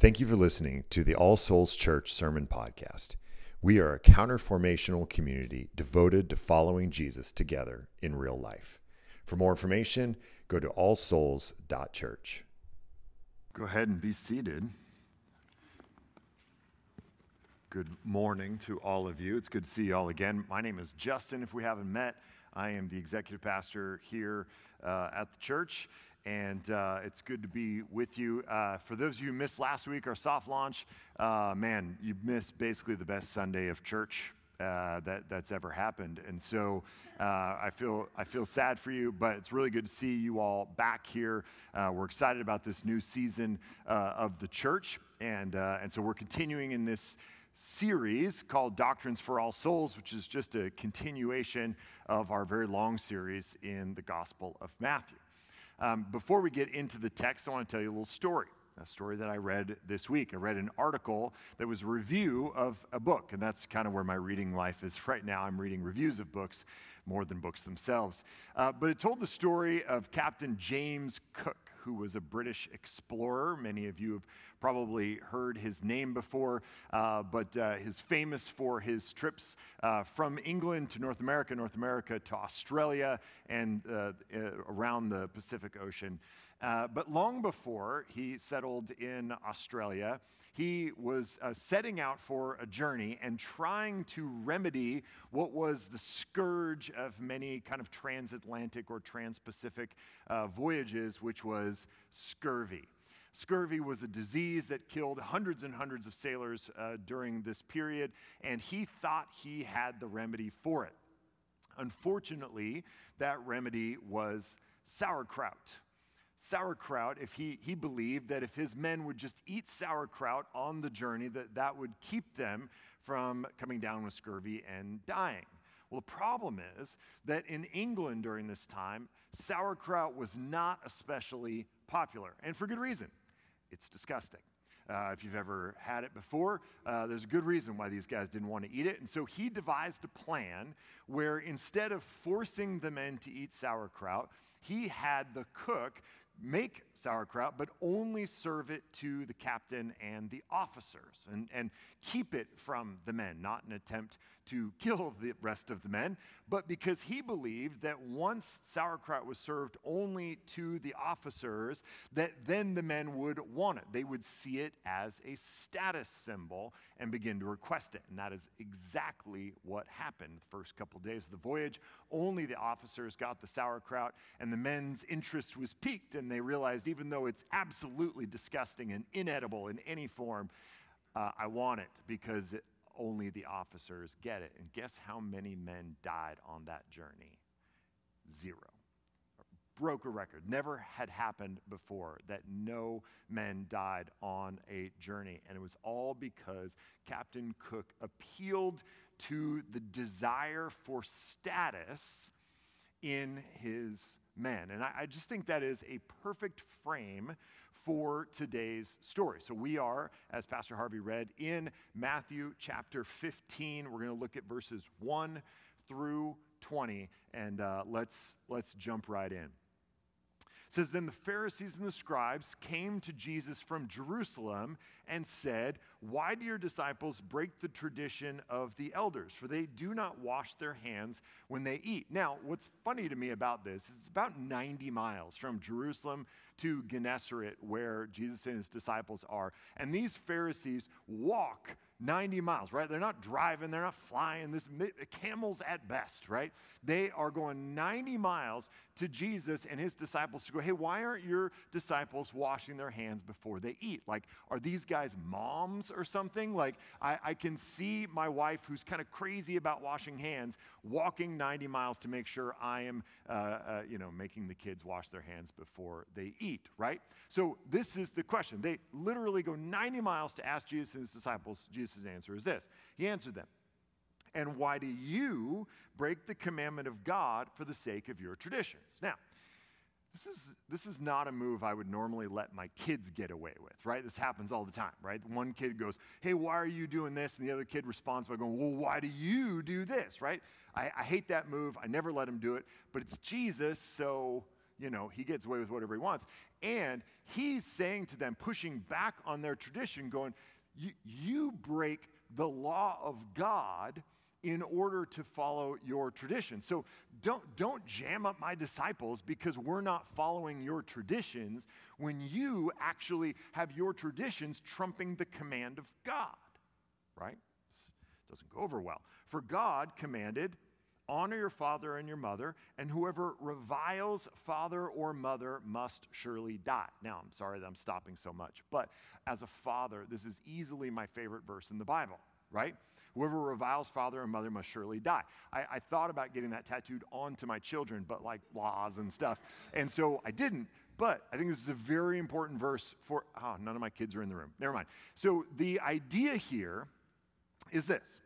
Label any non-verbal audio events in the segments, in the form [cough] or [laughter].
Thank you for listening to the All Souls Church Sermon Podcast. We are a counterformational community devoted to following Jesus together in real life. For more information, go to allsouls.church. Go ahead and be seated. Good morning to all of you. It's good to see you all again. My name is Justin. If we haven't met, I am the executive pastor here uh, at the church and uh, it's good to be with you. Uh, for those of you who missed last week, our soft launch, uh, man, you missed basically the best Sunday of church. Uh, that that's ever happened, and so uh, I feel I feel sad for you, but it's really good to see you all back here. Uh, we're excited about this new season of the church, and and so we're continuing in this series called Doctrines for All Souls, which is just a continuation of our very long series in the Gospel of Matthew. Um, before we get into the text, I want to tell you a little story. A story that I read this week. I read an article that was a review of a book, and that's kind of where my reading life is [laughs] right now. I'm reading reviews of books more than books themselves. Uh, but it told the story of Captain James Cook who was a British explorer. Many of you have probably heard his name before, uh, but uh, he's famous for his trips uh, from England to North America, North America to Australia, and uh, uh, around the Pacific Ocean. Uh, but long before he settled in Australia, he was uh, setting out for a journey and trying to remedy what was the scourge of many kind of transatlantic or transpacific uh, voyages, which was scurvy. Scurvy was a disease that killed hundreds and hundreds of sailors uh, during this period, and he thought he had the remedy for it. Unfortunately, that remedy was sauerkraut sauerkraut if he, he believed that if his men would just eat sauerkraut on the journey that that would keep them from coming down with scurvy and dying well the problem is that in england during this time sauerkraut was not especially popular and for good reason it's disgusting uh, if you've ever had it before, uh, there's a good reason why these guys didn't want to eat it. And so he devised a plan where instead of forcing the men to eat sauerkraut, he had the cook make sauerkraut, but only serve it to the captain and the officers and, and keep it from the men, not an attempt to kill the rest of the men, but because he believed that once sauerkraut was served only to the officers, that then the men would want it. They would see it as a status symbol and begin to request it. And that is exactly what happened the first couple of days of the voyage. Only the officers got the sauerkraut, and the men's interest was piqued, and they realized even though it's absolutely disgusting and inedible in any form, uh, I want it because it, only the officers get it. And guess how many men died on that journey? Zero. Broke a record. Never had happened before that no men died on a journey. And it was all because Captain Cook appealed to the desire for status in his And I, I just think that is a perfect frame for today's story. So we are, as Pastor Harvey read, in Matthew chapter 15. We're going to look at verses 1 through 20, and uh, let's, let's jump right in says then the Pharisees and the scribes came to Jesus from Jerusalem and said, "Why do your disciples break the tradition of the elders? For they do not wash their hands when they eat." Now, what's funny to me about this is it's about 90 miles from Jerusalem to Gennesaret where Jesus and his disciples are. And these Pharisees walk 90 miles, right? They're not driving, they're not flying. This camels at best, right? They are going 90 miles to Jesus and his disciples to go, "Hey, why aren't your disciples washing their hands before they eat? Like, are these guys moms or something? Like, I, I can see my wife, who's kind of crazy about washing hands, walking 90 miles to make sure I am, uh, uh, you know, making the kids wash their hands before they eat, right? So this is the question. They literally go 90 miles to ask Jesus and his disciples. Jesus Jesus' answer is this He answered them, And why do you break the commandment of God for the sake of your traditions? Now, this is, this is not a move I would normally let my kids get away with, right? This happens all the time, right? One kid goes, Hey, why are you doing this? And the other kid responds by going, Well, why do you do this, right? I, I hate that move. I never let him do it, but it's Jesus, so you know, he gets away with whatever he wants. And he's saying to them, pushing back on their tradition, going, You break the law of God in order to follow your tradition. So don't, don't jam up my disciples because we're not following your traditions when you actually have your traditions trumping the command of God, right? This doesn't go over well. For God commanded, honor your father and your mother, and whoever reviles father or mother must surely die. Now, I'm sorry that I'm stopping so much, but as a father, this is easily my favorite verse in the Bible, right? Whoever reviles father and mother must surely die. I, I, thought about getting that tattooed onto my children, but like laws and stuff. And so I didn't. But I think this is a very important verse for, oh, none of my kids are in the room. Never mind. So the idea here is this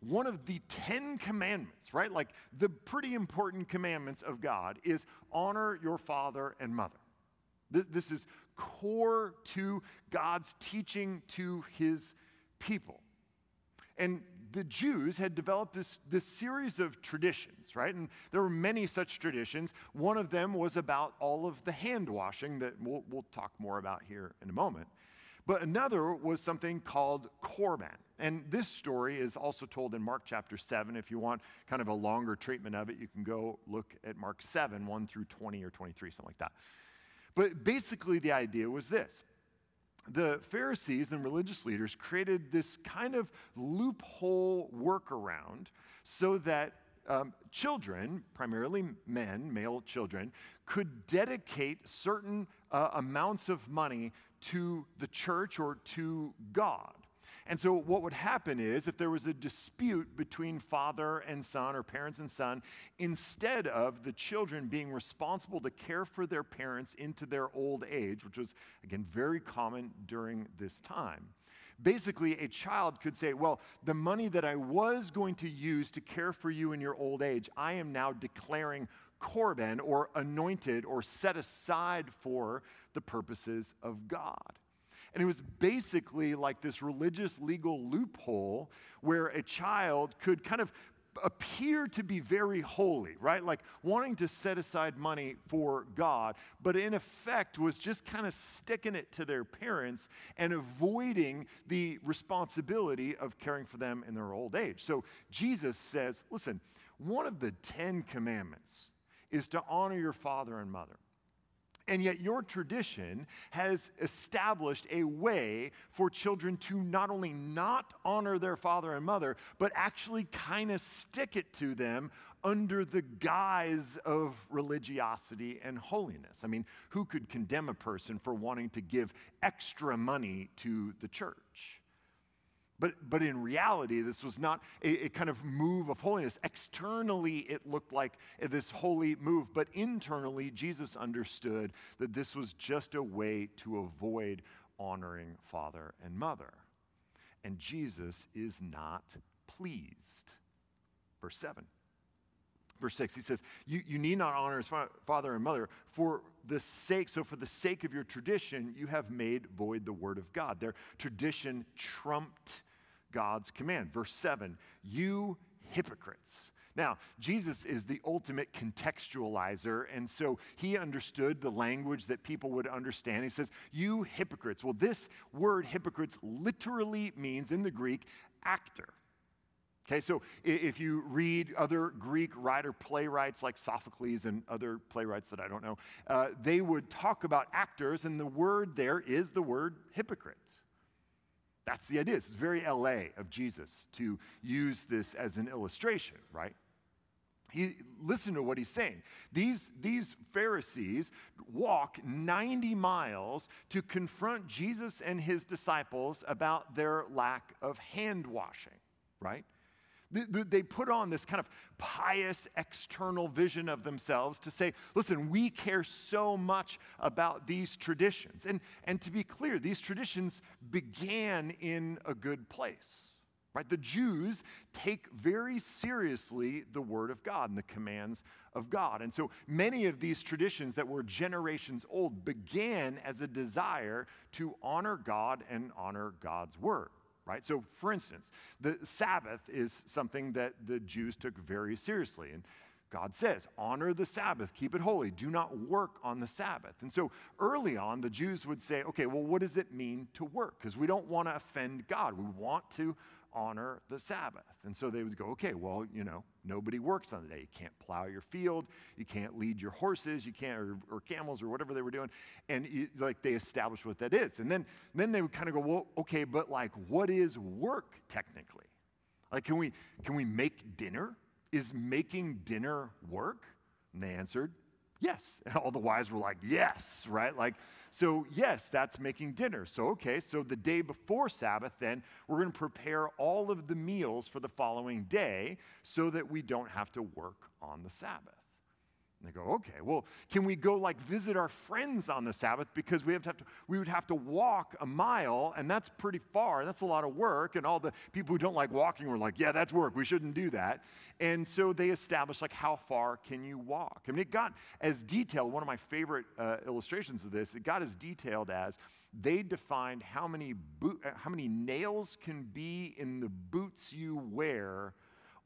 one of the Ten Commandments, right? Like the pretty important commandments of God is honor your father and mother. This, this is core to God's teaching to his people. And the Jews had developed this, this series of traditions, right? And there were many such traditions. One of them was about all of the hand washing that we'll, we'll talk more about here in a moment. But another was something called Corban. And this story is also told in Mark chapter 7. If you want kind of a longer treatment of it, you can go look at Mark 7, 1 through 20 or 23, something like that. But basically, the idea was this the Pharisees and religious leaders created this kind of loophole workaround so that um, children, primarily men, male children, could dedicate certain uh, amounts of money to the church or to God. And so, what would happen is if there was a dispute between father and son or parents and son, instead of the children being responsible to care for their parents into their old age, which was, again, very common during this time, basically a child could say, Well, the money that I was going to use to care for you in your old age, I am now declaring korban or anointed or set aside for the purposes of God. And it was basically like this religious legal loophole where a child could kind of appear to be very holy, right? Like wanting to set aside money for God, but in effect was just kind of sticking it to their parents and avoiding the responsibility of caring for them in their old age. So Jesus says, listen, one of the 10 commandments is to honor your father and mother. And yet, your tradition has established a way for children to not only not honor their father and mother, but actually kind of stick it to them under the guise of religiosity and holiness. I mean, who could condemn a person for wanting to give extra money to the church? But, but in reality, this was not a, a, kind of move of holiness. Externally, it looked like this holy move, but internally, Jesus understood that this was just a way to avoid honoring father and mother. And Jesus is not pleased. Verse 7. Verse 6, he says, You, you need not honor his fa- father and mother for the sake, so for the sake of your tradition, you have made void the word of God. Their tradition trumped God's command. Verse 7 You hypocrites. Now, Jesus is the ultimate contextualizer, and so he understood the language that people would understand. He says, You hypocrites. Well, this word hypocrites literally means in the Greek actor. Okay, so if you read other Greek writer playwrights like Sophocles and other playwrights that I don't know, uh, they would talk about actors, and the word there is the word hypocrites. That's the idea. It's very LA of Jesus to use this as an illustration, right? He, listen to what he's saying. These, these Pharisees walk 90 miles to confront Jesus and his disciples about their lack of hand washing, right? They put on this kind of pious external vision of themselves to say, listen, we care so much about these traditions. And, and to be clear, these traditions began in a good place. Right? The Jews take very seriously the Word of God and the commands of God. And so many of these traditions that were generations old began as a desire to honor God and honor God's Word right? So, for instance, the Sabbath is something that the Jews took very seriously. And God says, honor the Sabbath, keep it holy, do not work on the Sabbath. And so early on, the Jews would say, okay, well, what does it mean to work? Because we don't want to offend God. We want to honor the Sabbath. And so they would go, okay, well, you know, nobody works on the day. You can't plow your field, you can't lead your horses, you can't, or, or camels, or whatever they were doing. And you, like they established what that is. And then, then they would kind of go, well, okay, but like, what is work technically? Like, can we, can we make dinner? Is making dinner work? And they answered, Yes. And [laughs] all the wives were like, Yes, right? Like, so yes, that's making dinner. So, okay, so the day before Sabbath, then, we're going to prepare all of the meals for the following day so that we don't have to work on the Sabbath. And they go, okay, well, can we go like visit our friends on the Sabbath because we have to, have to, we would have to walk a mile and that's pretty far. That's a lot of work. And all the people who don't like walking were like, yeah, that's work. We shouldn't do that. And so they established like how far can you walk? I mean, it got as detailed. One of my favorite uh, illustrations of this, it got as detailed as they defined how many uh, how many nails can be in the boots you wear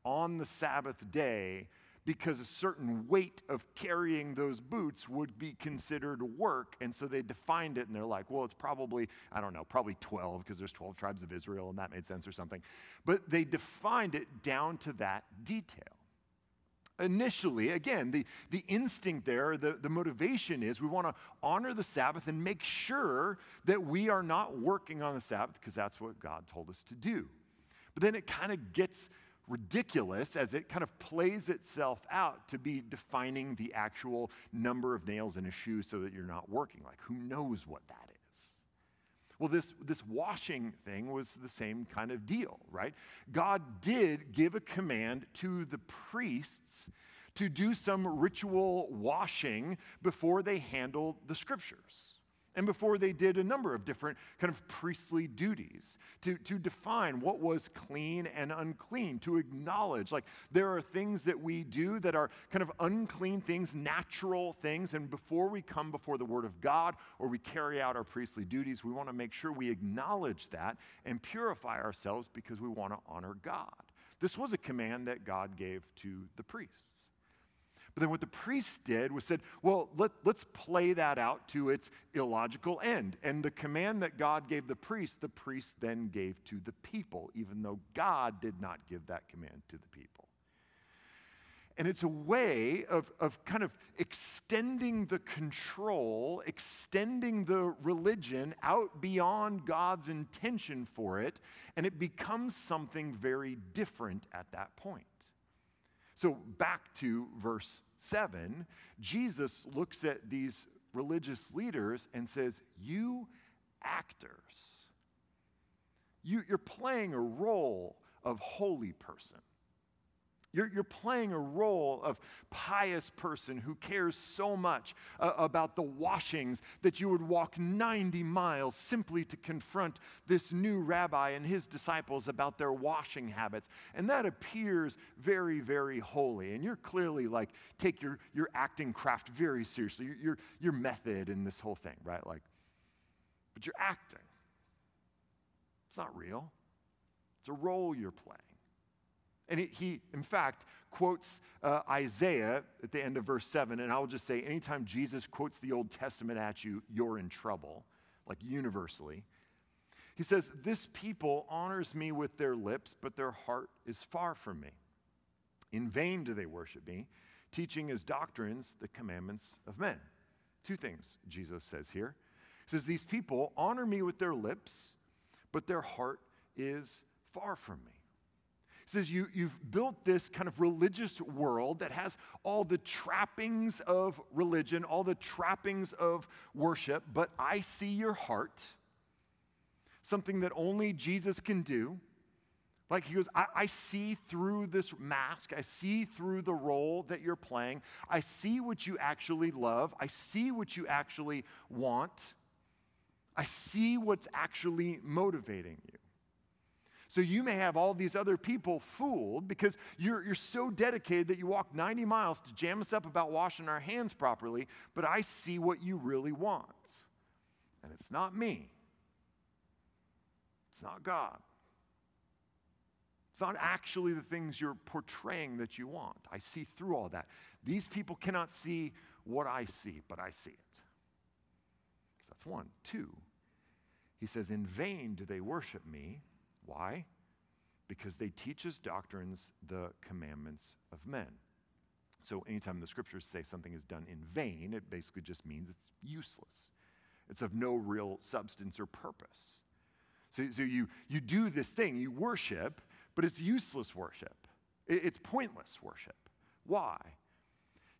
on the Sabbath day because a certain weight of carrying those boots would be considered work. And so they defined it and they're like, well, it's probably, I don't know, probably 12 because there's 12 tribes of Israel and that made sense or something. But they defined it down to that detail. Initially, again, the, the instinct there, the, the motivation is we want to honor the Sabbath and make sure that we are not working on the Sabbath because that's what God told us to do. But then it kind of gets ridiculous as it kind of plays itself out to be defining the actual number of nails in a shoe so that you're not working. Like, who knows what that is? Well, this, this washing thing was the same kind of deal, right? God did give a command to the priests to do some ritual washing before they handled the scriptures and before they did a number of different kind of priestly duties to, to define what was clean and unclean, to acknowledge like there are things that we do that are kind of unclean things, natural things, and before we come before the Word of God or we carry out our priestly duties, we want to make sure we acknowledge that and purify ourselves because we want to honor God. This was a command that God gave to the priests. But then what the priests did was said, well, let, let's play that out to its illogical end. And the command that God gave the priest, the priest then gave to the people, even though God did not give that command to the people. And it's a way of, of kind of extending the control, extending the religion out beyond God's intention for it, and it becomes something very different at that point. So, back to verse 7, Jesus looks at these religious leaders and says, You actors, you, you're playing a role of holy person. You're, you're playing a role of pious person who cares so much uh, about the washings that you would walk 90 miles simply to confront this new rabbi and his disciples about their washing habits. And that appears very, very holy. And you're clearly like, take your, your acting craft very seriously, your, your, your method in this whole thing, right? Like, but you're acting. It's not real, it's a role you're playing. And he, he in fact, quotes uh, Isaiah at the end of verse 7. And I will just say, anytime Jesus quotes the Old Testament at you, you're in trouble, like universally. He says, This people honors me with their lips, but their heart is far from me. In vain do they worship me, teaching as doctrines the commandments of men. Two things Jesus says here. He says, These people honor me with their lips, but their heart is far from me. He says, you, You've built this kind of religious world that has all the trappings of religion, all the trappings of worship, but I see your heart, something that only Jesus can do. Like he goes, I, I, see through this mask. I see through the role that you're playing. I see what you actually love. I see what you actually want. I see what's actually motivating you. So you may have all these other people fooled because you're, you're so dedicated that you walk 90 miles to jam us up about washing our hands properly, but I see what you really want. And it's not me, it's not God. It's not actually the things you're portraying that you want. I see through all that. These people cannot see what I see, but I see it. So that's one. Two, he says, In vain do they worship me. Why? Because they teach as doctrines the commandments of men. So anytime the scriptures say something is done in vain, it basically just means it's useless. It's of no real substance or purpose. So, so you, you do this thing, you worship, but it's useless worship. It, it's pointless worship. Why?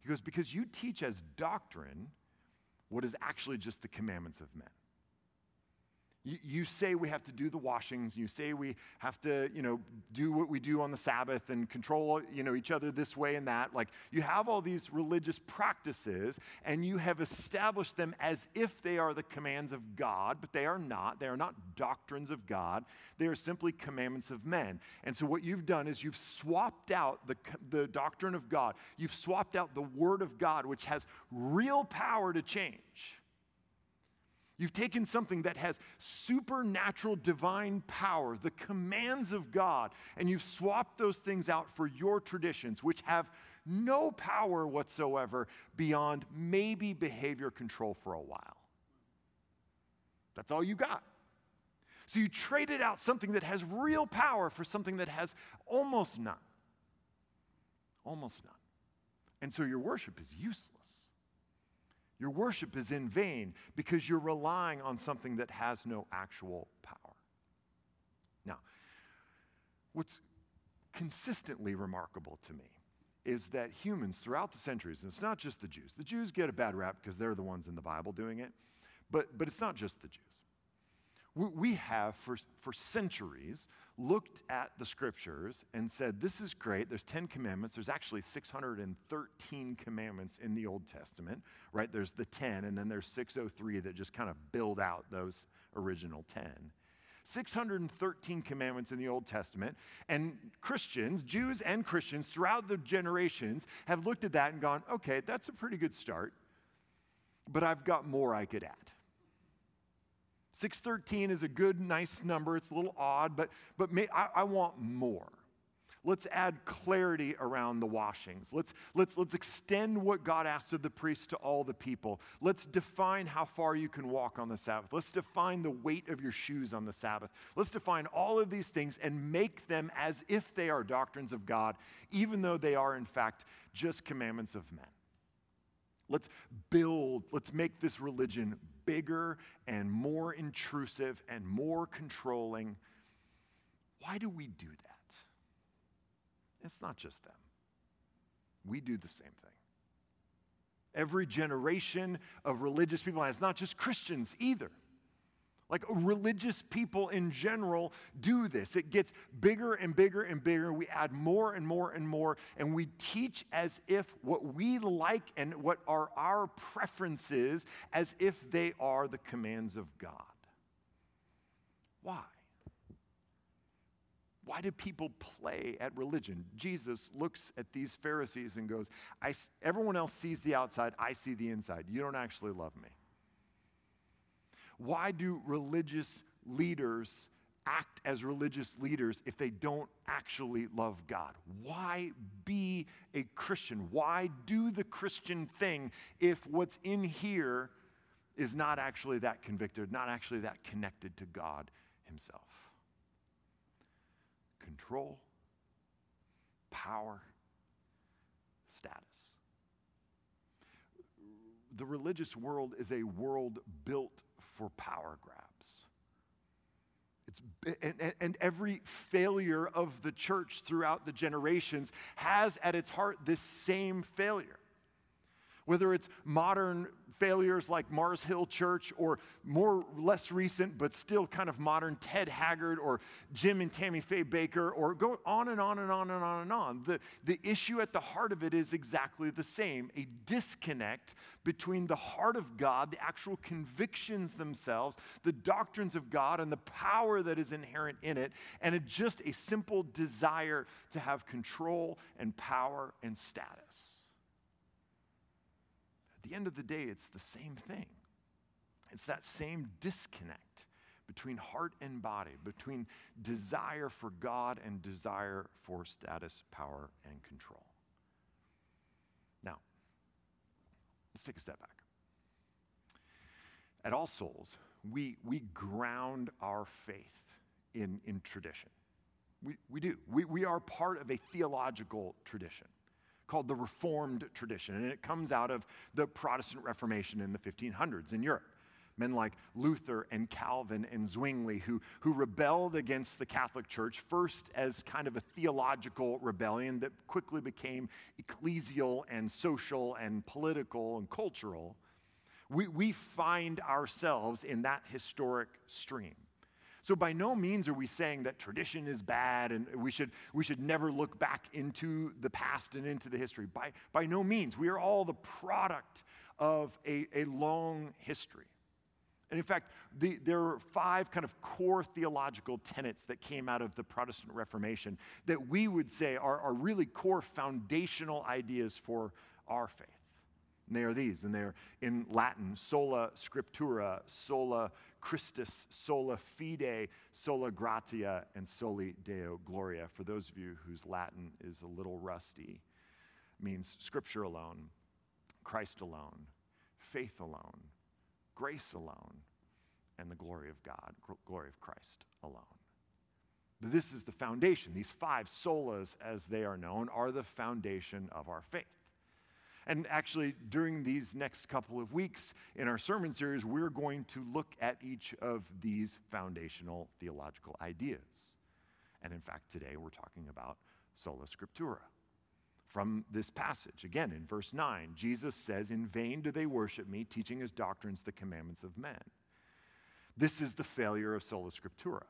He goes, Because you teach as doctrine what is actually just the commandments of men. You, you say we have to do the washings, you say we have to, you know, do what we do on the Sabbath and control, you know, each other this way and that. Like you have all these religious practices and you have established them as if they are the commands of God, but they are not. They are not doctrines of God. They are simply commandments of men. And so what you've done is you've swapped out the, the doctrine of God. You've swapped out the word of God, which has real power to change You've taken something that has supernatural divine power, the commands of God, and you've swapped those things out for your traditions, which have no power whatsoever beyond maybe behavior control for a while. That's all you got. So you traded out something that has real power for something that has almost none. Almost none. And so your worship is useless. Your worship is in vain because you're relying on something that has no actual power. Now, what's consistently remarkable to me is that humans throughout the centuries, and it's not just the Jews, the Jews get a bad rap because they're the ones in the Bible doing it, but, but it's not just the Jews we have for, for centuries looked at the scriptures and said, This is great. There's 10 commandments. There's actually 613 commandments in the Old Testament, right? There's the 10, and then there's 603 that just kind of build out those original 10. 613 commandments in the Old Testament, and Christians, Jews and Christians throughout the generations, have looked at that and gone, okay, that's a pretty good start, but I've got more I could add. 613 is a good, nice number. It's a little odd, but, but may, I, I want more. Let's add clarity around the washings. Let's, let's, let's extend what God asked of the priest to all the people. Let's define how far you can walk on the Sabbath. Let's define the weight of your shoes on the Sabbath. Let's define all of these things and make them as if they are doctrines of God, even though they are, in fact, just commandments of men. Let's build, let's make this religion bigger and more intrusive and more controlling. Why do we do that? It's not just them. We do the same thing. Every generation of religious people, and it's not just Christians either. Like religious people in general do this. It gets bigger and bigger and bigger. We add more and more and more, and we teach as if what we like and what are our preferences as if they are the commands of God. Why? Why do people play at religion? Jesus looks at these Pharisees and goes, Everyone else sees the outside, I see the inside. You don't actually love me. Why do religious leaders act as religious leaders if they don't actually love God? Why be a Christian? Why do the Christian thing if what's in here is not actually that convicted, not actually that connected to God Himself? Control, power, status. The religious world is a world built for power grabs. It's, and, and every failure of the church throughout the generations has at its heart this same failure. Whether it's modern failures like Mars Hill Church or more less recent but still kind of modern Ted Haggard or Jim and Tammy Faye Bakker or go on and on and on and on and on. The, the issue at the heart of it is exactly the same a disconnect between the heart of God, the actual convictions themselves, the doctrines of God, and the power that is inherent in it, and just a simple desire to have control and power and status the end of the day, it's the same thing. It's that same disconnect between heart and body, between desire for God and desire for status, power, and control. Now, let's take a step back. At All Souls, we, we ground our faith in, in tradition. We, we do. We, we are part of a theological tradition called the Reformed tradition, and it comes out of the Protestant Reformation in the 1500s in Europe. Men like Luther and Calvin and Zwingli, who, who rebelled against the Catholic Church, first as kind of a theological rebellion that quickly became ecclesial and social and political and cultural. We, we find ourselves in that historic stream. So, by no means are we saying that tradition is bad and we should, we should never look back into the past and into the history. By, by no means. We are all the product of a, a long history. And in fact, the, there are five kind of core theological tenets that came out of the Protestant Reformation that we would say are, are really core foundational ideas for our faith. And they are these, and they're in Latin sola scriptura, sola Christus, sola fide, sola gratia, and soli deo gloria. For those of you whose Latin is a little rusty, means scripture alone, Christ alone, faith alone, grace alone, and the glory of God, glory of Christ alone. This is the foundation. These five solas, as they are known, are the foundation of our faith. And actually, during these next couple of weeks in our sermon series, we're going to look at each of these foundational theological ideas. And in fact, today we're talking about sola scriptura. From this passage, again in verse 9, Jesus says, In vain do they worship me, teaching as doctrines the commandments of men. This is the failure of sola scriptura.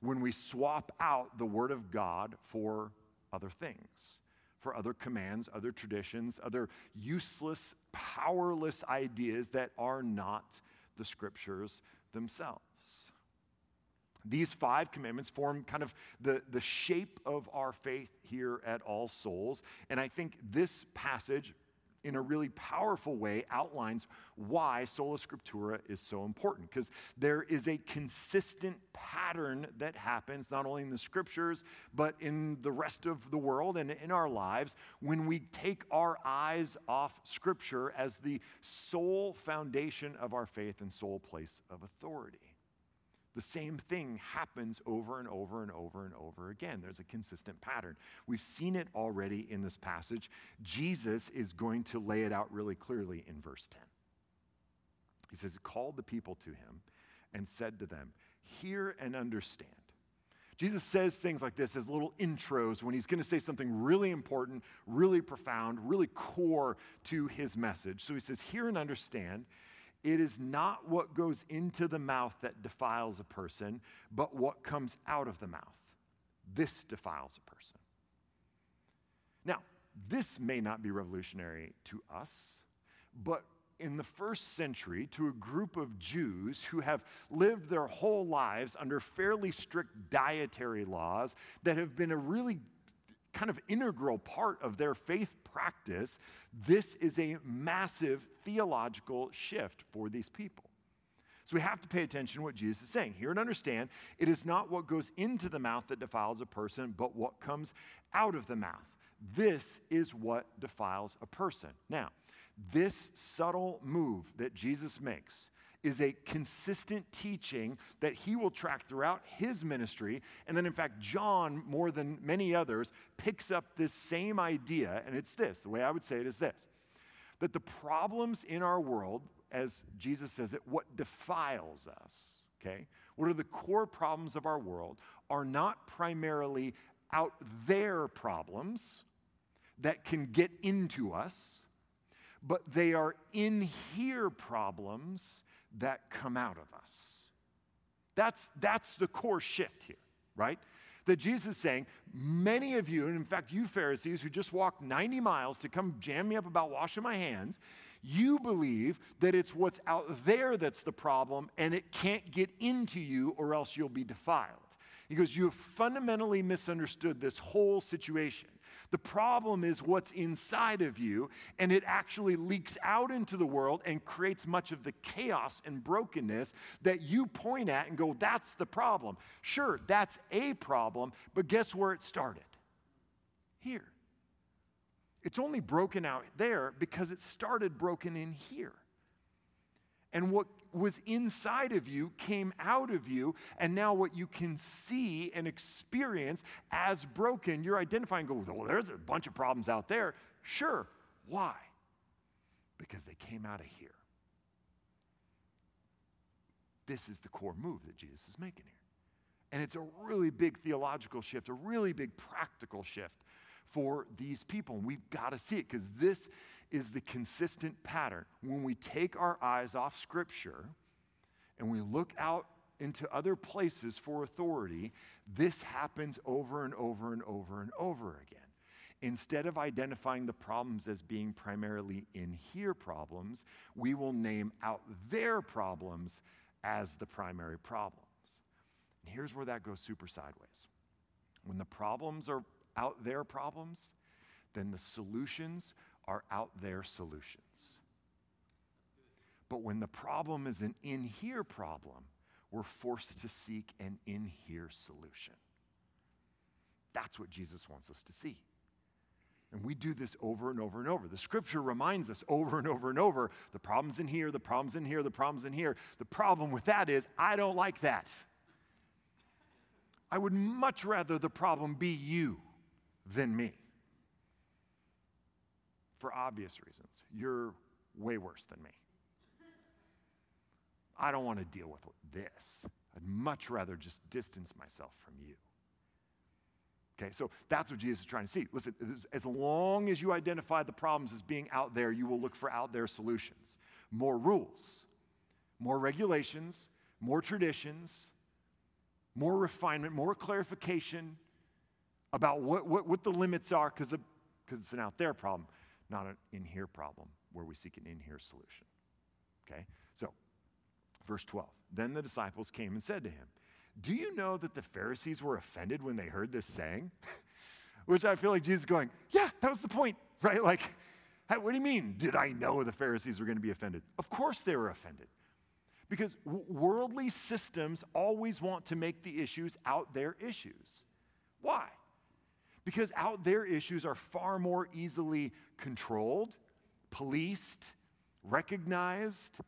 When we swap out the word of God for other things for other commands, other traditions, other useless, powerless ideas that are not the scriptures themselves. These five commandments form kind of the, the shape of our faith here at All Souls. And I think this passage in a really powerful way outlines why sola scriptura is so important because there is a consistent pattern that happens not only in the scriptures but in the rest of the world and in our lives when we take our eyes off scripture as the sole foundation of our faith and sole place of authority the same thing happens over and over and over and over again. There's a consistent pattern. We've seen it already in this passage. Jesus is going to lay it out really clearly in verse 10. He says, called the people to him and said to them, Hear and understand. Jesus says things like this as little intros when he's going to say something really important, really profound, really core to his message. So he says, Hear and understand. It is not what goes into the mouth that defiles a person, but what comes out of the mouth. This defiles a person. Now, this may not be revolutionary to us, but in the first century, to a group of Jews who have lived their whole lives under fairly strict dietary laws that have been a really kind of integral part of their faith practice, this is a massive theological shift for these people. So we have to pay attention to what Jesus is saying. Hear and understand it is not what goes into the mouth that defiles a person, but what comes out of the mouth. This is what defiles a person. Now, this subtle move that Jesus makes is a consistent teaching that he will track throughout his ministry. And then, in fact, John, more than many others, picks up this same idea. And it's this the way I would say it is this that the problems in our world, as Jesus says it, what defiles us, okay, what are the core problems of our world, are not primarily out there problems that can get into us, but they are in here problems that come out of us. That's, that's the core shift here, right? That Jesus is saying, many of you, and in fact, you Pharisees who just walked 90 miles to come jam me up about washing my hands, you believe that it's what's out there that's the problem and it can't get into you or else you'll be defiled. He goes, You have fundamentally misunderstood this whole situation. The problem is what's inside of you, and it actually leaks out into the world and creates much of the chaos and brokenness that you point at and go, That's the problem. Sure, that's a problem, but guess where it started? Here. It's only broken out there because it started broken in here. And what was inside of you came out of you, and now what you can see and experience as broken, you're identifying, go, well, there's a bunch of problems out there. Sure. Why? Because they came out of here. This is the core move that Jesus is making here. And it's a really big theological shift, a really big practical shift for these people. And we've got to see it because this is the consistent pattern. When we take our eyes off Scripture and we look out into other places for authority, this happens over and over and over and over again. Instead of identifying the problems as being primarily in here problems, we will name out their problems as the primary problems. And here's where that goes super sideways. When the problems are out there problems, then the solutions are out there solutions. But when the problem is an in here problem, we're forced to seek an in here solution. That's what Jesus wants us to see. And we do this over and over and over. The scripture reminds us over and over and over the problem's in here, the problem's in here, the problem's in here. The problem with that is, I don't like that. I would much rather the problem be you than me for obvious reasons. You're way worse than me. I don't want to deal with this. I'd much rather just distance myself from you. Okay, so that's what Jesus is trying to see. Listen, as long as you identify the problems as being out there, you will look for out there solutions. More rules, more regulations, more traditions, more refinement, more clarification about what, what, what the limits are because it's an out there problem not an in here problem where we seek an in here solution. Okay? So, verse 12. Then the disciples came and said to him, Do you know that the Pharisees were offended when they heard this saying? [laughs] Which I feel like Jesus is going, Yeah, that was the point, right? [laughs] Like, what do you mean? Did I know the Pharisees were going to be offended? Of course they were offended. Because worldly systems always want to make the issues out their issues. Why? Because out there issues are far more easily controlled, policed, recognized.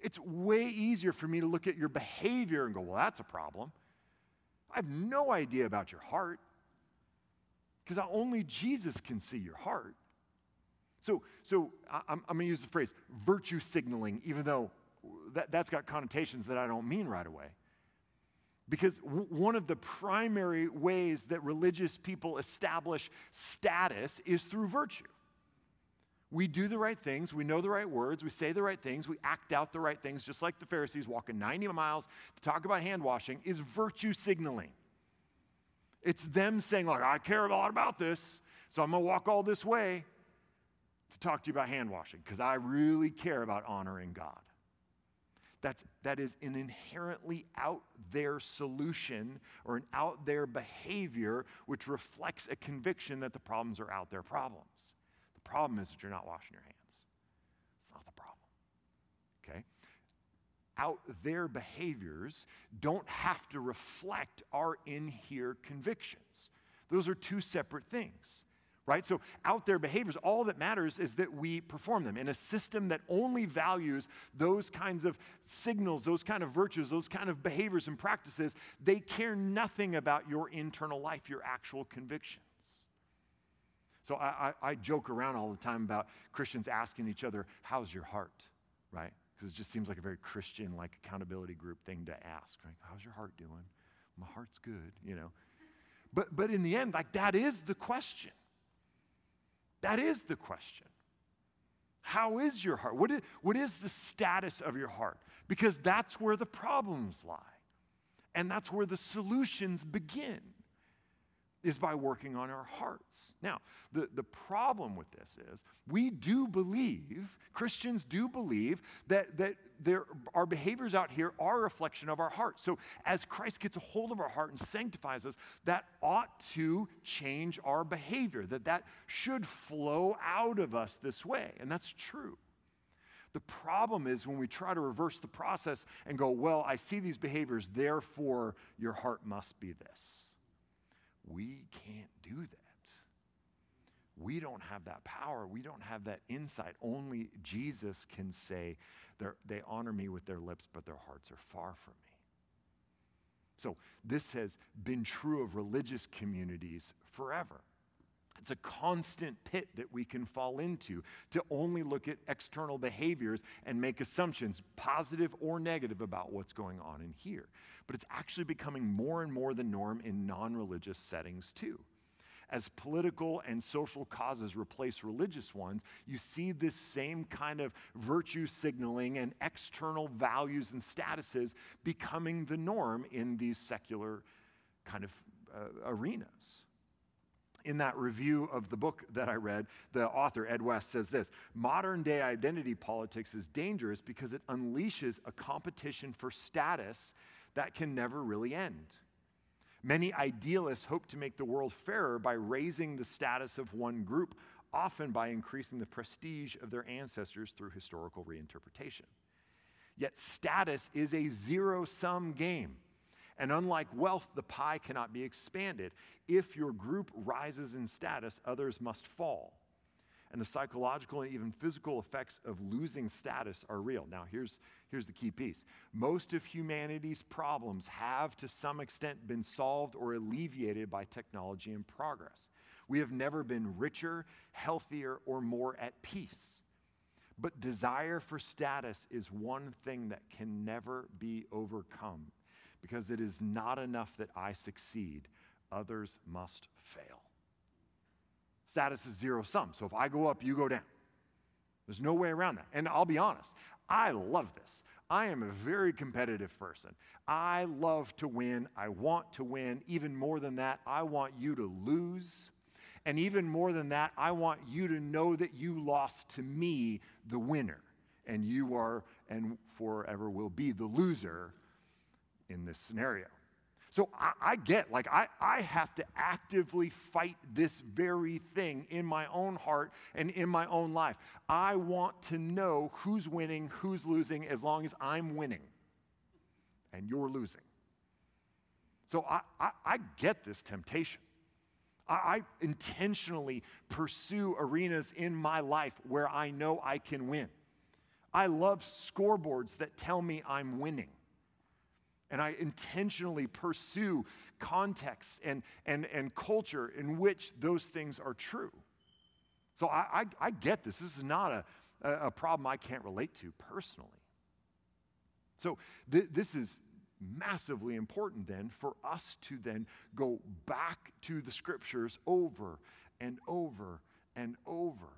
It's way easier for me to look at your behavior and go, well, that's a problem. I have no idea about your heart because only Jesus can see your heart. So, so I'm, I'm going to use the phrase virtue signaling, even though that, that's got connotations that I don't mean right away. Because w- one of the primary ways that religious people establish status is through virtue. We do the right things, we know the right words, we say the right things, we act out the right things, just like the Pharisees walking 90 miles to talk about hand washing, is virtue signaling. It's them saying, like, I care a lot about this, so I'm gonna walk all this way to talk to you about hand washing, because I really care about honoring God. That's, that is an inherently out there solution or an out there behavior which reflects a conviction that the problems are out there problems. The problem is that you're not washing your hands. It's not the problem. Okay? Out there behaviors don't have to reflect our in here convictions. Those are two separate things right? So, out there behaviors, all that matters is that we perform them. In a system that only values those kinds of signals, those kind of virtues, those kind of behaviors and practices, they care nothing about your internal life, your actual convictions. So, I, I, I joke around all the time about Christians asking each other, How's your heart, right? Because it just seems like a very Christian, like accountability group thing to ask, right? How's your heart doing? My heart's good, you know. But, but in the end, like that is the question. That is the question. How is your heart? What is, what is the status of your heart? Because that's where the problems lie. And that's where the solutions begin. Is by working on our hearts. Now, the, the problem with this is we do believe, Christians do believe, that, that there, our behaviors out here are a reflection of our heart. So as Christ gets a hold of our heart and sanctifies us, that ought to change our behavior, that that should flow out of us this way. And that's true. The problem is when we try to reverse the process and go, well, I see these behaviors, therefore your heart must be this. We can't do that. We don't have that power. We don't have that insight. Only Jesus can say, they honor me with their lips, but their hearts are far from me. So, this has been true of religious communities forever. It's a constant pit that we can fall into to only look at external behaviors and make assumptions, positive or negative, about what's going on in here. But it's actually becoming more and more the norm in non religious settings, too. As political and social causes replace religious ones, you see this same kind of virtue signaling and external values and statuses becoming the norm in these secular kind of uh, arenas in that review of the book that I read, the author, Ed West, says this Modern day identity politics is dangerous because it unleashes a competition for status that can never really end. Many idealists hope to make the world fairer by raising the status of one group, often by increasing the prestige of their ancestors through historical reinterpretation. Yet, status is a zero sum game. And unlike wealth, the pie cannot be expanded. If your group rises in status, others must fall. And the psychological and even physical effects of losing status are real. Now, here's, here's the key piece most of humanity's problems have, to some extent, been solved or alleviated by technology and progress. We have never been richer, healthier, or more at peace. But desire for status is one thing that can never be overcome because it is not enough that I succeed, others must fail. Status is zero sum. So if I go up, you go down. There's no way around that. And I'll be honest, I love this. I am a very competitive person. I love to win. I want to win. Even more than that, I want you to lose. And even more than that, I want you to know that you lost to me, the winner. And you are and forever will be the loser in this scenario. So I, I, get, like, I, I have to actively fight this very thing in my own heart and in my own life. I want to know who's winning, who's losing, as long as I'm winning and you're losing. So I, I, I get this temptation. I, I intentionally pursue arenas in my life where I know I can win. I love scoreboards that tell me I'm winning and I intentionally pursue contexts and, and, and culture in which those things are true. So I, I, I get this. This is not a, a problem I can't relate to personally. So th- this is massively important then for us to then go back to the scriptures over and over and over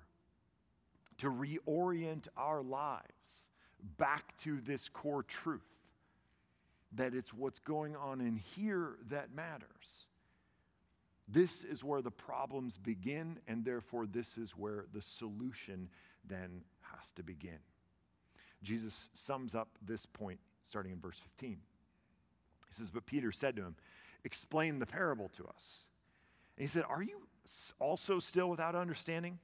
to reorient our lives back to this core truth that it's what's going on in here that matters. This is where the problems begin, and therefore, this is where the solution then has to begin. Jesus sums up this point starting in verse 15. He says, But Peter said to him, Explain the parable to us. And he said, Are you also still without understanding?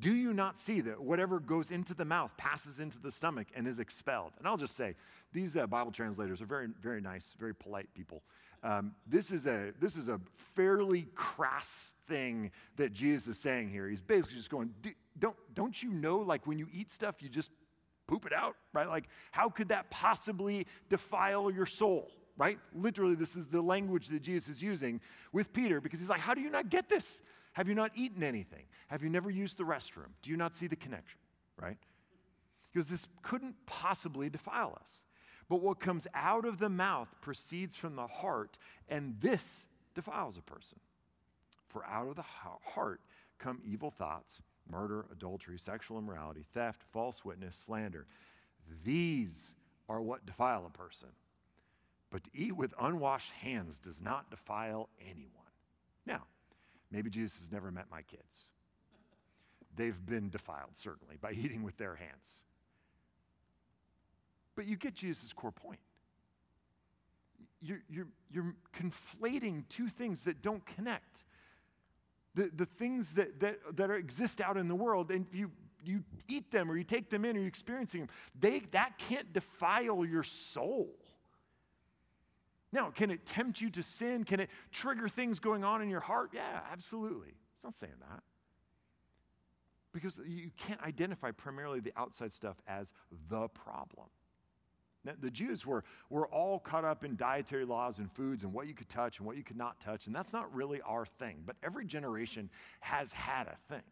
Do you not see that whatever goes into the mouth passes into the stomach and is expelled? And I'll just say, these uh, Bible translators are very, very nice, very polite people. Um, this, is a, this is a fairly crass thing that Jesus is saying here. He's basically just going, don't, don't you know, like when you eat stuff, you just poop it out, right? Like, how could that possibly defile your soul, right? Literally, this is the language that Jesus is using with Peter because he's like, how do you not get this? Have you not eaten anything? Have you never used the restroom? Do you not see the connection? Right? Because this couldn't possibly defile us. But what comes out of the mouth proceeds from the heart, and this defiles a person. For out of the heart come evil thoughts, murder, adultery, sexual immorality, theft, false witness, slander. These are what defile a person. But to eat with unwashed hands does not defile anyone. Now, maybe Jesus has never met my kids. They've been defiled, certainly, by [laughs] eating with their hands. But you get Jesus' core point. You're, you're, you're conflating two things that don't connect. The, the things that, that, that are, exist out in the world, and you, you eat them or you take them in or you're experiencing them, they, that can't defile your soul. Now, can it tempt you to sin? Can it trigger things going on in your heart? Yeah, absolutely. It's not saying that. Because you can't identify primarily the outside stuff as the problem. Now, the Jews were, were all caught up in dietary laws and foods and what you could touch and what you could not touch, and that's not really our thing. But every generation has had a thing.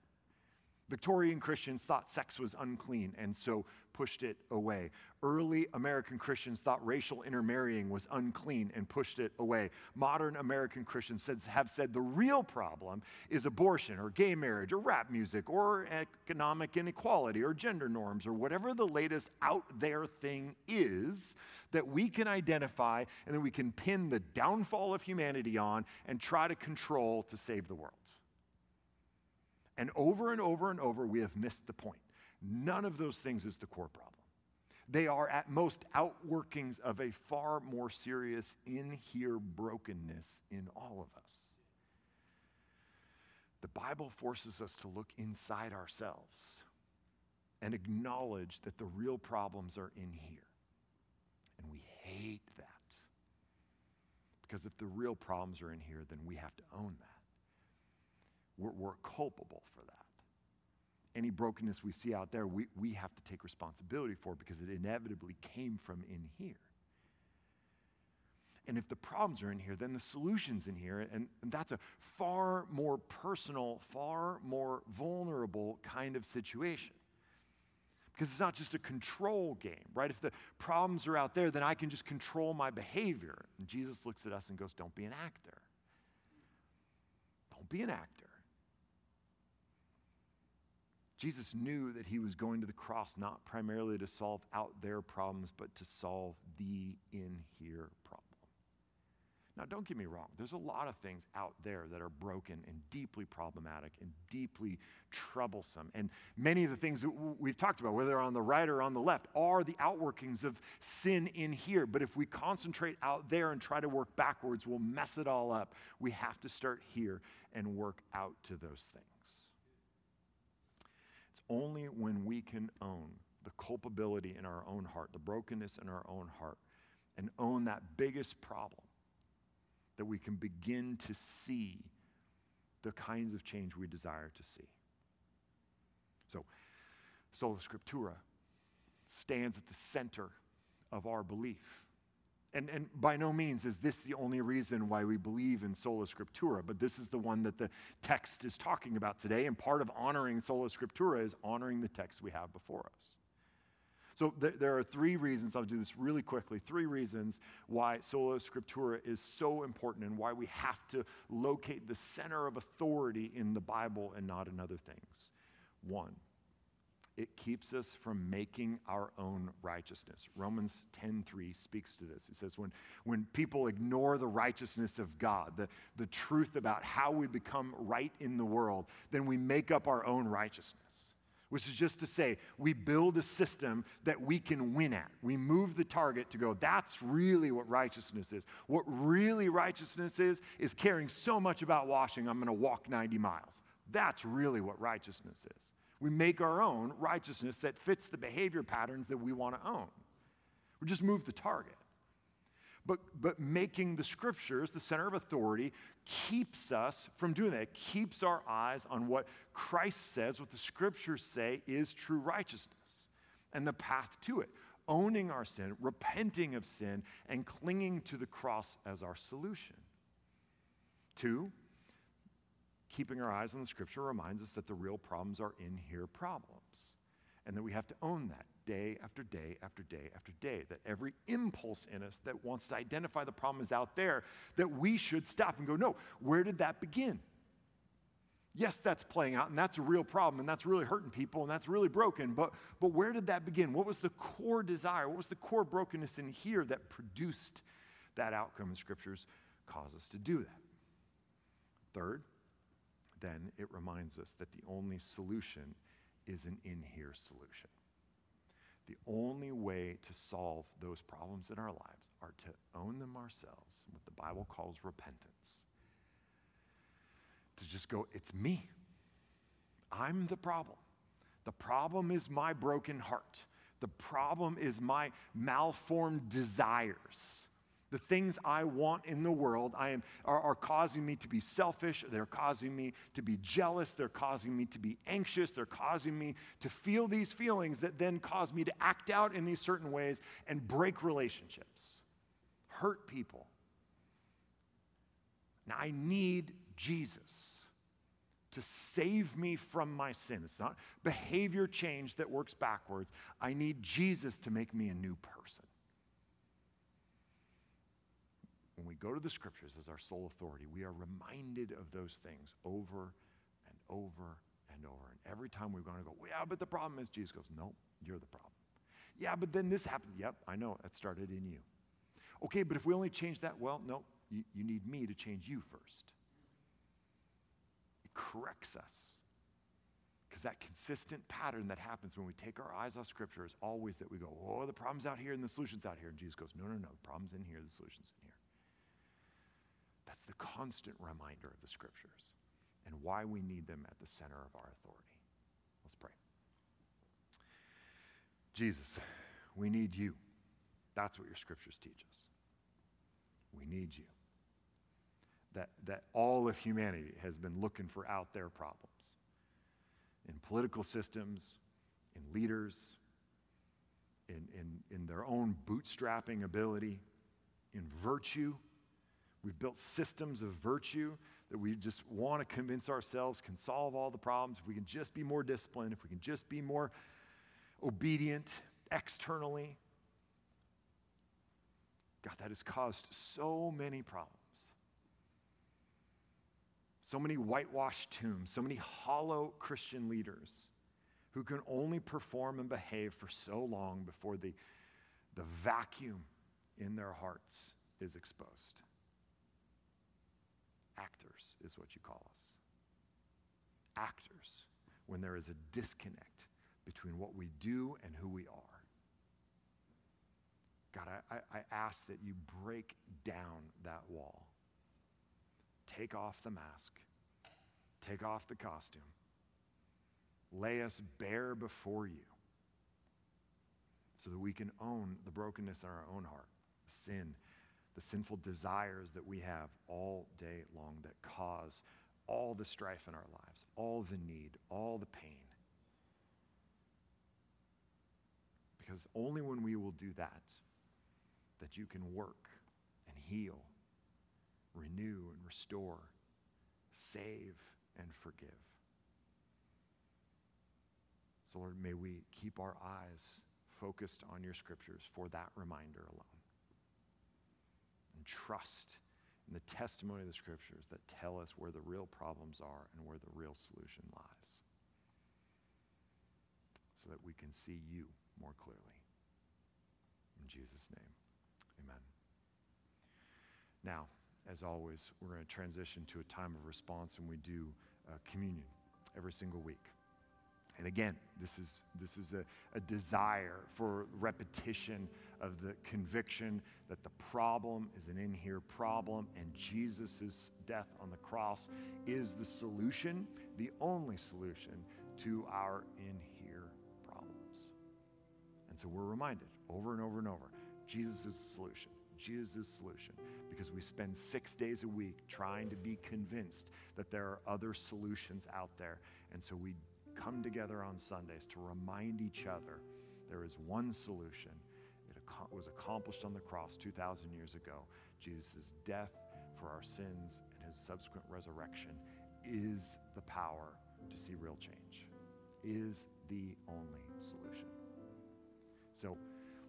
Victorian Christians thought sex was unclean and so pushed it away. Early American Christians thought racial intermarrying was unclean and pushed it away. Modern American Christians have said the real problem is abortion or gay marriage or rap music or economic inequality or gender norms or whatever the latest out there thing is that we can identify and then we can pin the downfall of humanity on and try to control to save the world. And over and over and over, we have missed the point. None of those things is the core problem. They are at most outworkings of a far more serious in here brokenness in all of us. The Bible forces us to look inside ourselves and acknowledge that the real problems are in here. And we hate that. Because if the real problems are in here, then we have to own that we're, we're culpable for that. Any brokenness we see out there, we, we have to take responsibility for because it inevitably came from in here. And if the problems are in here, then the solution's in here. And, and, that's a far more personal, far more vulnerable kind of situation. Because it's not just a control game, right? If the problems are out there, then I can just control my behavior. And Jesus looks at us and goes, Don't be an actor. Don't be an actor. Jesus knew that he was going to the cross not primarily to solve out there problems, but to solve the in here problem. Now, don't get me wrong, there's a lot of things out there that are broken and deeply problematic and deeply troublesome. And many of the things that we've talked about, whether on the right or on the left, are the outworkings of sin in here. But if we concentrate out there and try to work backwards, we'll mess it all up. We have to start here and work out to those things only when we can own the culpability in our own heart, the brokenness in our own heart, and own that biggest problem that we can begin to see the kinds of change we desire to see. So, Sola Scriptura stands at the center of our belief. And, and by no means is this the only reason why we believe in sola scriptura, but this is the one that the text is talking about today. And part of honoring sola scriptura is honoring the text we have before us. So th- there are three reasons, I'll do this really quickly, three reasons why sola scriptura is so important and why we have to locate the center of authority in the Bible and not in other things. One, it keeps us from making our own righteousness. Romans 10:3 speaks to this. He says when, when people ignore the righteousness of God, the, the truth about how we become right in the world, then we make up our own righteousness. Which is just to say, we build a system that we can win at. We move the target to go, that's really what righteousness is. What really righteousness is, is caring so much about washing, I'm gonna walk 90 miles. That's really what righteousness is. We make our own righteousness that fits the behavior patterns that we want to own. We just move the target. But, but making the scriptures the center of authority keeps us from doing that. It keeps our eyes on what Christ says, what the scriptures say is true righteousness and the path to it. Owning our sin, repenting of sin, and clinging to the cross as our solution. Two, keeping our eyes on the scripture reminds us that the real problems are in here problems. And that we have to own that day after day after day after day. That every impulse in us that wants to identify the problem is out there, that we should stop and go, no, where did that begin? Yes, that's playing out, and that's a real problem, and that's really hurting people, and that's really broken. But, but where did that begin? What was the core desire? What was the core brokenness in here that produced that outcome? And scriptures cause us to do that. Third, then it reminds us that the only solution is an in here solution. The only way to solve those problems in our lives are to own them ourselves, what the Bible calls repentance. To just go, it's me. I'm the problem. The problem is my broken heart. The problem is my malformed desires. The things I want in the world I am, are, are causing me to be selfish. They're causing me to be jealous. They're causing me to be anxious. They're causing me to feel these feelings that then cause me to act out in these certain ways and break relationships, hurt people. Now, I need Jesus to save me from my sin. It's not behavior change that works backwards. I need Jesus to make me a new person when we go to the scriptures as our sole authority, we are reminded of those things over and over and over. And every time we're going to go, well, yeah, but the problem is, Jesus goes, no, you're the problem. Yeah, but then this happened. Yep, I know, that started in you. Okay, but if we only change that, well, no, you, you need me to change you first. It corrects us. Because that consistent pattern that happens when we take our eyes off Scripture is always that we go, oh, the problem's out here and the solution's out here. And Jesus goes, no, no, no, the problem's in here, the solution's in here. That's the constant reminder of the scriptures and why we need them at the center of our authority. Let's pray. Jesus, we need you. That's what your scriptures teach us. We need you. That, that all of humanity has been looking for out there problems in political systems, in leaders, in, in, in their own bootstrapping ability, in virtue We've built systems of virtue that we just want to convince ourselves can solve all the problems. If we can just be more disciplined, if we can just be more obedient externally. God, that has caused so many problems. So many whitewashed tombs, so many hollow Christian leaders who can only perform and behave for so long before the, the vacuum in their hearts is exposed. Actors is what you call us. Actors, when there is a disconnect between what we do and who we are. God, I, I ask that you break down that wall. Take off the mask, take off the costume, lay us bare before you so that we can own the brokenness in our own heart, sin the sinful desires that we have all day long that cause all the strife in our lives, all the need, all the pain. Because only when we will do that, that you can work and heal, renew and restore, save and forgive. So, Lord, may we keep our eyes focused on your scriptures for that reminder alone and trust in the testimony of the scriptures that tell us where the real problems are and where the real solution lies. So that we can see you more clearly. In Jesus' name, amen. Now, as always, we're going to transition to a time of response and we do uh, communion every single week. And again, this is, this is a, a desire for repetition of the conviction that the problem is an in here problem and Jesus' death on the cross is the solution, the only solution to our in here problems. And so we're reminded over and over and over Jesus is the solution. Jesus' is the solution because we spend six days a week trying to be convinced that there are other solutions out there. And so we come together on Sundays to remind each other there is one solution It was accomplished on the cross 2,000 years ago. Jesus' death for our sins and his subsequent resurrection is the power to see real change, is the only solution. So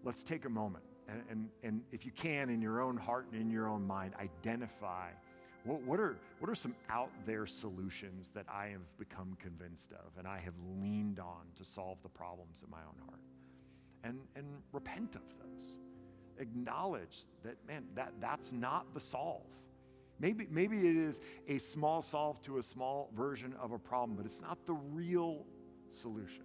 let's take a moment and, and, and if you can, in your own heart and in your own mind, identify what, what, are, what are some out there solutions that I have become convinced of and I have leaned on to solve the problems in my own heart? and, and repent of those. Acknowledge that, man, that, that's not the solve. Maybe, maybe it is a small solve to a small version of a problem, but it's not the real solution.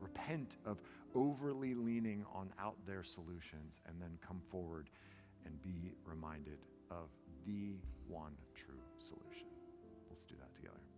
Repent of overly leaning on out there solutions and then come forward and be reminded of the one true solution. Let's do that together.